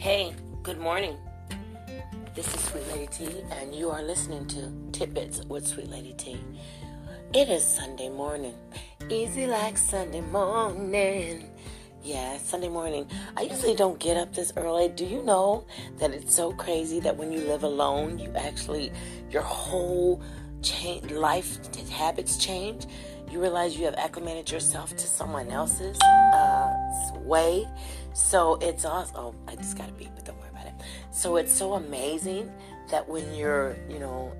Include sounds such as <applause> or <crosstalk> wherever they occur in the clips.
Hey, good morning. This is Sweet Lady T, and you are listening to Tidbits with Sweet Lady T. It is Sunday morning. Easy like Sunday morning. Yeah, Sunday morning. I usually don't get up this early. Do you know that it's so crazy that when you live alone, you actually, your whole change, life habits change? You realize you have acclimated yourself to someone else's uh, way. So it's awesome. Oh, I just got to beep, but don't worry about it. So it's so amazing that when you're, you know,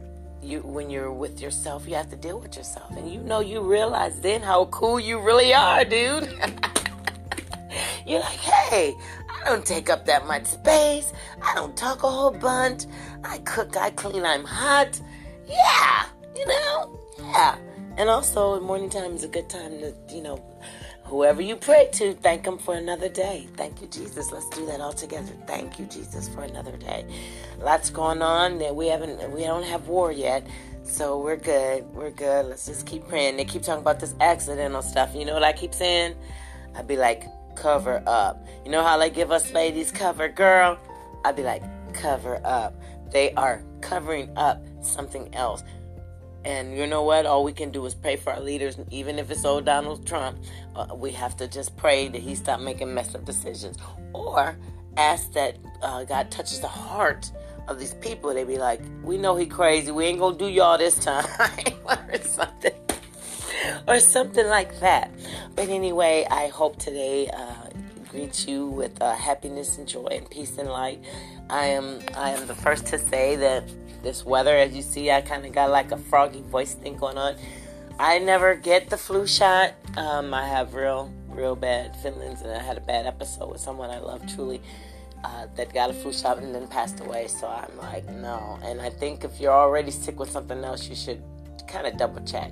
you when you're with yourself, you have to deal with yourself, and you know, you realize then how cool you really are, dude. <laughs> you're like, hey, I don't take up that much space. I don't talk a whole bunch. I cook, I clean, I'm hot. Yeah, you know, yeah. And also, morning time is a good time to, you know, whoever you pray to, thank Him for another day. Thank you, Jesus. Let's do that all together. Thank you, Jesus, for another day. Lots going on. That we haven't, we don't have war yet, so we're good. We're good. Let's just keep praying. They keep talking about this accidental stuff. You know what I keep saying? I'd be like, cover up. You know how they give us ladies cover, girl? I'd be like, cover up. They are covering up something else. And you know what? All we can do is pray for our leaders, even if it's old Donald Trump. Uh, we have to just pray that he stop making messed up decisions, or ask that uh, God touches the heart of these people. They be like, "We know he crazy. We ain't gonna do y'all this time," <laughs> or something, or something like that. But anyway, I hope today uh, greets you with uh, happiness and joy and peace and light. I am I am the first to say that this weather, as you see, I kind of got like a froggy voice thing going on. I never get the flu shot. Um, I have real, real bad feelings, and I had a bad episode with someone I love truly uh, that got a flu shot and then passed away. So I'm like, no. And I think if you're already sick with something else, you should kind of double check.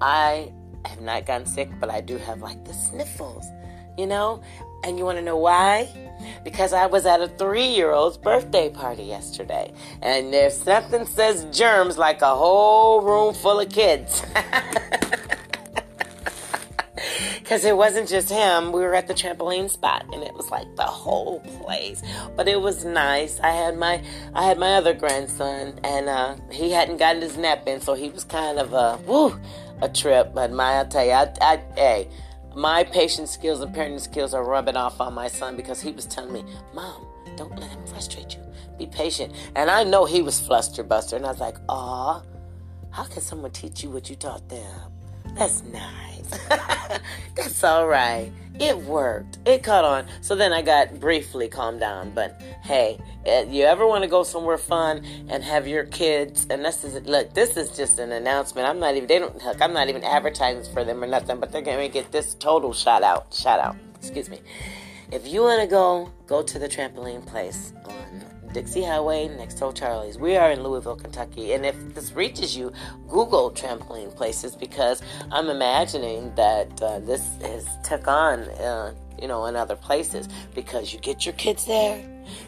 I have not gotten sick, but I do have like the sniffles, you know? And you want to know why? Because I was at a three year old's birthday party yesterday. And there's something says germs like a whole room full of kids. <laughs> Because it wasn't just him. We were at the trampoline spot and it was like the whole place. But it was nice. I had my I had my other grandson and uh, he hadn't gotten his nap in, so he was kind of a woo a trip. But my I'll tell you, I, I hey, my patient skills and parenting skills are rubbing off on my son because he was telling me, Mom, don't let him frustrate you. Be patient. And I know he was flusterbuster. And I was like, Aw, how can someone teach you what you taught them? That's nice. <laughs> That's all right. It worked. It caught on. So then I got briefly calmed down. But hey, eh, you ever want to go somewhere fun and have your kids? And this is look. This is just an announcement. I'm not even. They don't. Look, I'm not even advertising for them or nothing. But they're gonna get this total shout out. Shout out. Excuse me. If you want to go, go to the trampoline place on Dixie Highway next to Charlie's. We are in Louisville, Kentucky. And if this reaches you, Google trampoline places because I'm imagining that uh, this is took on, uh, you know, in other places because you get your kids there,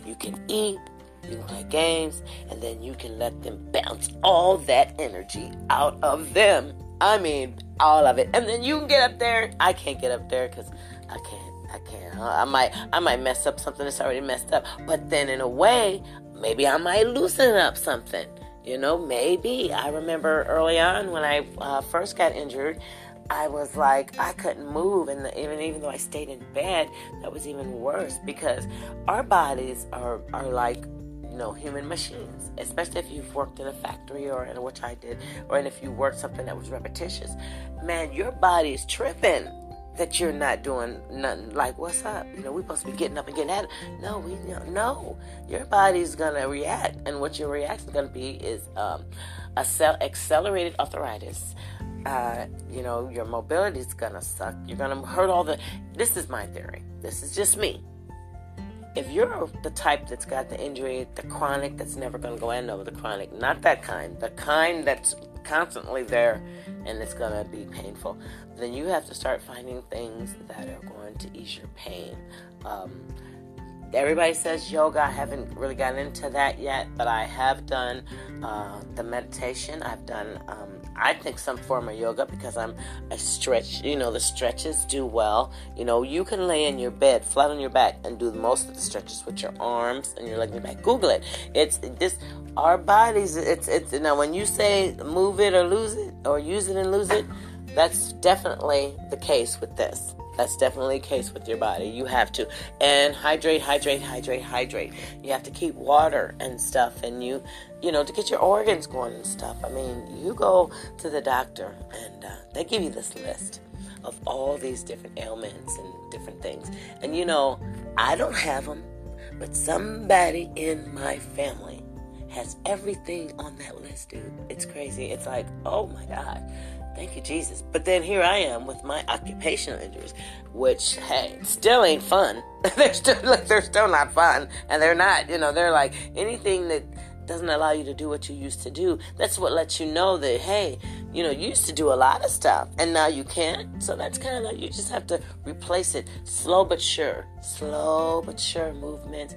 you can eat, you can play games, and then you can let them bounce all that energy out of them. I mean, all of it. And then you can get up there. I can't get up there because I can't I can't. I might I might mess up something that's already messed up. But then in a way, maybe I might loosen up something. You know, maybe. I remember early on when I uh, first got injured, I was like I couldn't move, and even even though I stayed in bed, that was even worse because our bodies are are like you know human machines, especially if you've worked in a factory or in which I did, or if you worked something that was repetitious. Man, your body is tripping that you're not doing nothing like what's up? You know we're supposed to be getting up and getting at it. No we no. Your body's gonna react and what your reaction's gonna be is um, a cell accelerated arthritis. Uh, you know your mobility's gonna suck. You're gonna hurt all the this is my theory. This is just me. If you're the type that's got the injury, the chronic that's never going to go end over the chronic, not that kind, the kind that's constantly there and it's going to be painful, then you have to start finding things that are going to ease your pain. Um, everybody says yoga. I haven't really gotten into that yet, but I have done uh, the meditation. I've done, um, I think, some form of yoga because I'm a stretch. You know, the stretches do well. You know, you can lay in your bed, flat on your back, and do most of the stretches with your arms and your legs and back. Google it. It's this. Our bodies. It's it's now when you say move it or lose it or use it and lose it, that's definitely the case with this. That's definitely the case with your body. You have to and hydrate, hydrate, hydrate, hydrate. You have to keep water and stuff, and you, you know, to get your organs going and stuff. I mean, you go to the doctor and uh, they give you this list of all these different ailments and different things, and you know, I don't have them, but somebody in my family has everything on that list, dude. It's crazy. It's like, oh my god Thank you, Jesus. But then here I am with my occupational injuries, which hey, still ain't fun. <laughs> they're still like they're still not fun, and they're not. You know, they're like anything that doesn't allow you to do what you used to do. That's what lets you know that hey, you know, you used to do a lot of stuff, and now you can't. So that's kind of like you just have to replace it, slow but sure, slow but sure movements,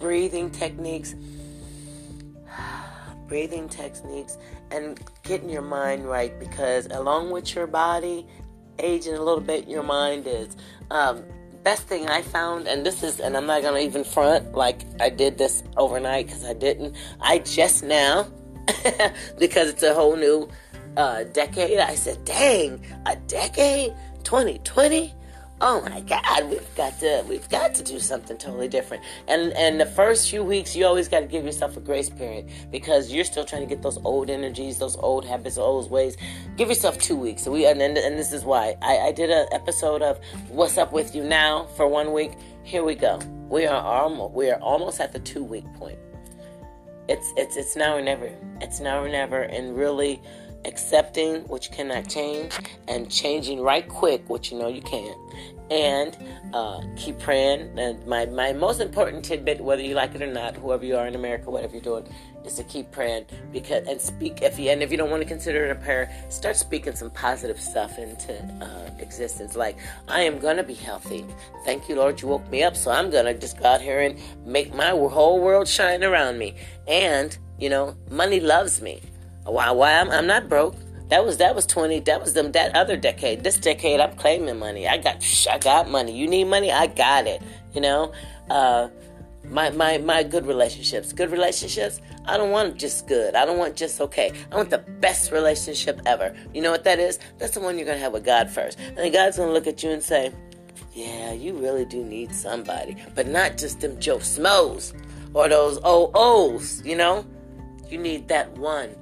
breathing techniques breathing techniques, and getting your mind right because along with your body aging a little bit, your mind is. Um, best thing I found, and this is, and I'm not gonna even front like I did this overnight because I didn't. I just now, <laughs> because it's a whole new uh, decade. I said, "Dang, a decade, 2020." Oh my God, we've got to we've got to do something totally different. And and the first few weeks, you always got to give yourself a grace period because you're still trying to get those old energies, those old habits, those ways. Give yourself two weeks. We and and, and this is why I, I did an episode of What's Up with You Now for one week. Here we go. We are almost we are almost at the two week point. It's it's it's now or never. It's now or never, and really accepting what you cannot change and changing right quick what you know you can and uh, keep praying. And my, my most important tidbit whether you like it or not whoever you are in america whatever you're doing is to keep praying. Because and speak if you and if you don't want to consider it a prayer start speaking some positive stuff into uh, existence. Like i am gonna be healthy. Thank you lord you woke me up so i'm gonna just go out here and make my whole world shine around me. And you know money loves me why? Why? I'm, I'm not broke. That was that was twenty. That was them. That other decade. This decade, I'm claiming money. I got. I got money. You need money. I got it. You know. Uh, my my my good relationships. Good relationships. I don't want just good. I don't want just okay. I want the best relationship ever. You know what that is? That's the one you're gonna have with God first. And God's gonna look at you and say, "Yeah, you really do need somebody, but not just them Joe Smos or those OOs. You know, you need that one."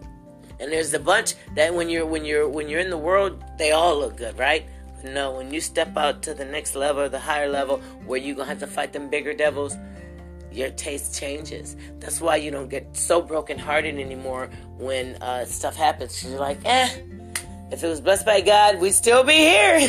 And there's a bunch that when you're when you're when you're in the world, they all look good, right? But no, when you step out to the next level, the higher level, where you're gonna have to fight them bigger devils, your taste changes. That's why you don't get so brokenhearted anymore when uh, stuff happens. You're like, eh, if it was blessed by God, we'd still be here. <laughs>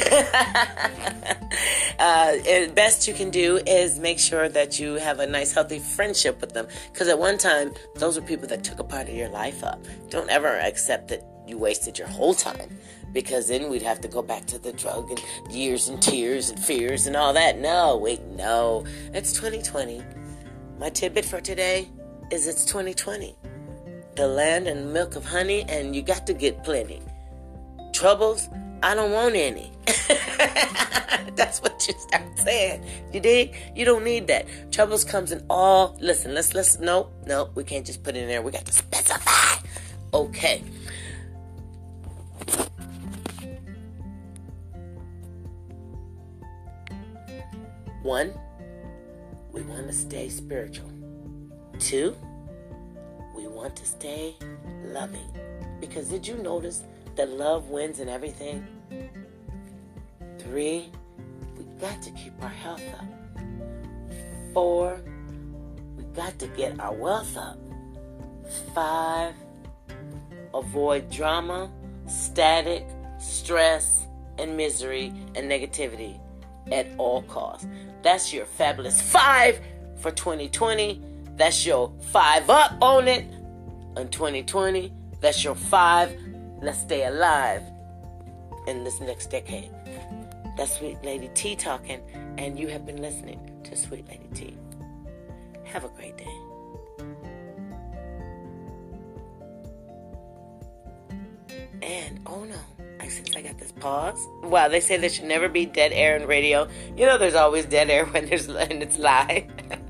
uh, best you can do is make sure that you have a nice, healthy friendship with them. Because at one time, those were people that took a part of your life up. Don't ever accept that you wasted your whole time. Because then we'd have to go back to the drug and years and tears and fears and all that. No, wait, no. It's 2020. My tidbit for today is it's 2020. The land and milk of honey, and you got to get plenty troubles, I don't want any. <laughs> That's what you start saying. You dig? You don't need that. Troubles comes in all. Listen, let's let's no no. We can't just put it in there. We got to specify. Okay. One, we want to stay spiritual. Two, we want to stay loving. Because did you notice that love wins in everything. Three, we got to keep our health up. Four, we got to get our wealth up. Five, avoid drama, static, stress, and misery and negativity at all costs. That's your fabulous five for 2020. That's your five up on it in 2020. That's your five Let's stay alive in this next decade. That's Sweet Lady T talking, and you have been listening to Sweet Lady T. Have a great day. And oh no, I since I got this pause. Wow, they say there should never be dead air in radio. You know, there's always dead air <laughs> when there's and it's live. <laughs>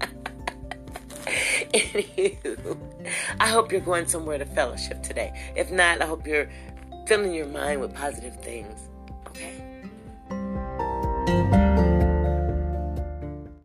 <laughs> Anywho, I hope you're going somewhere to fellowship today. If not, I hope you're filling your mind with positive things. Okay.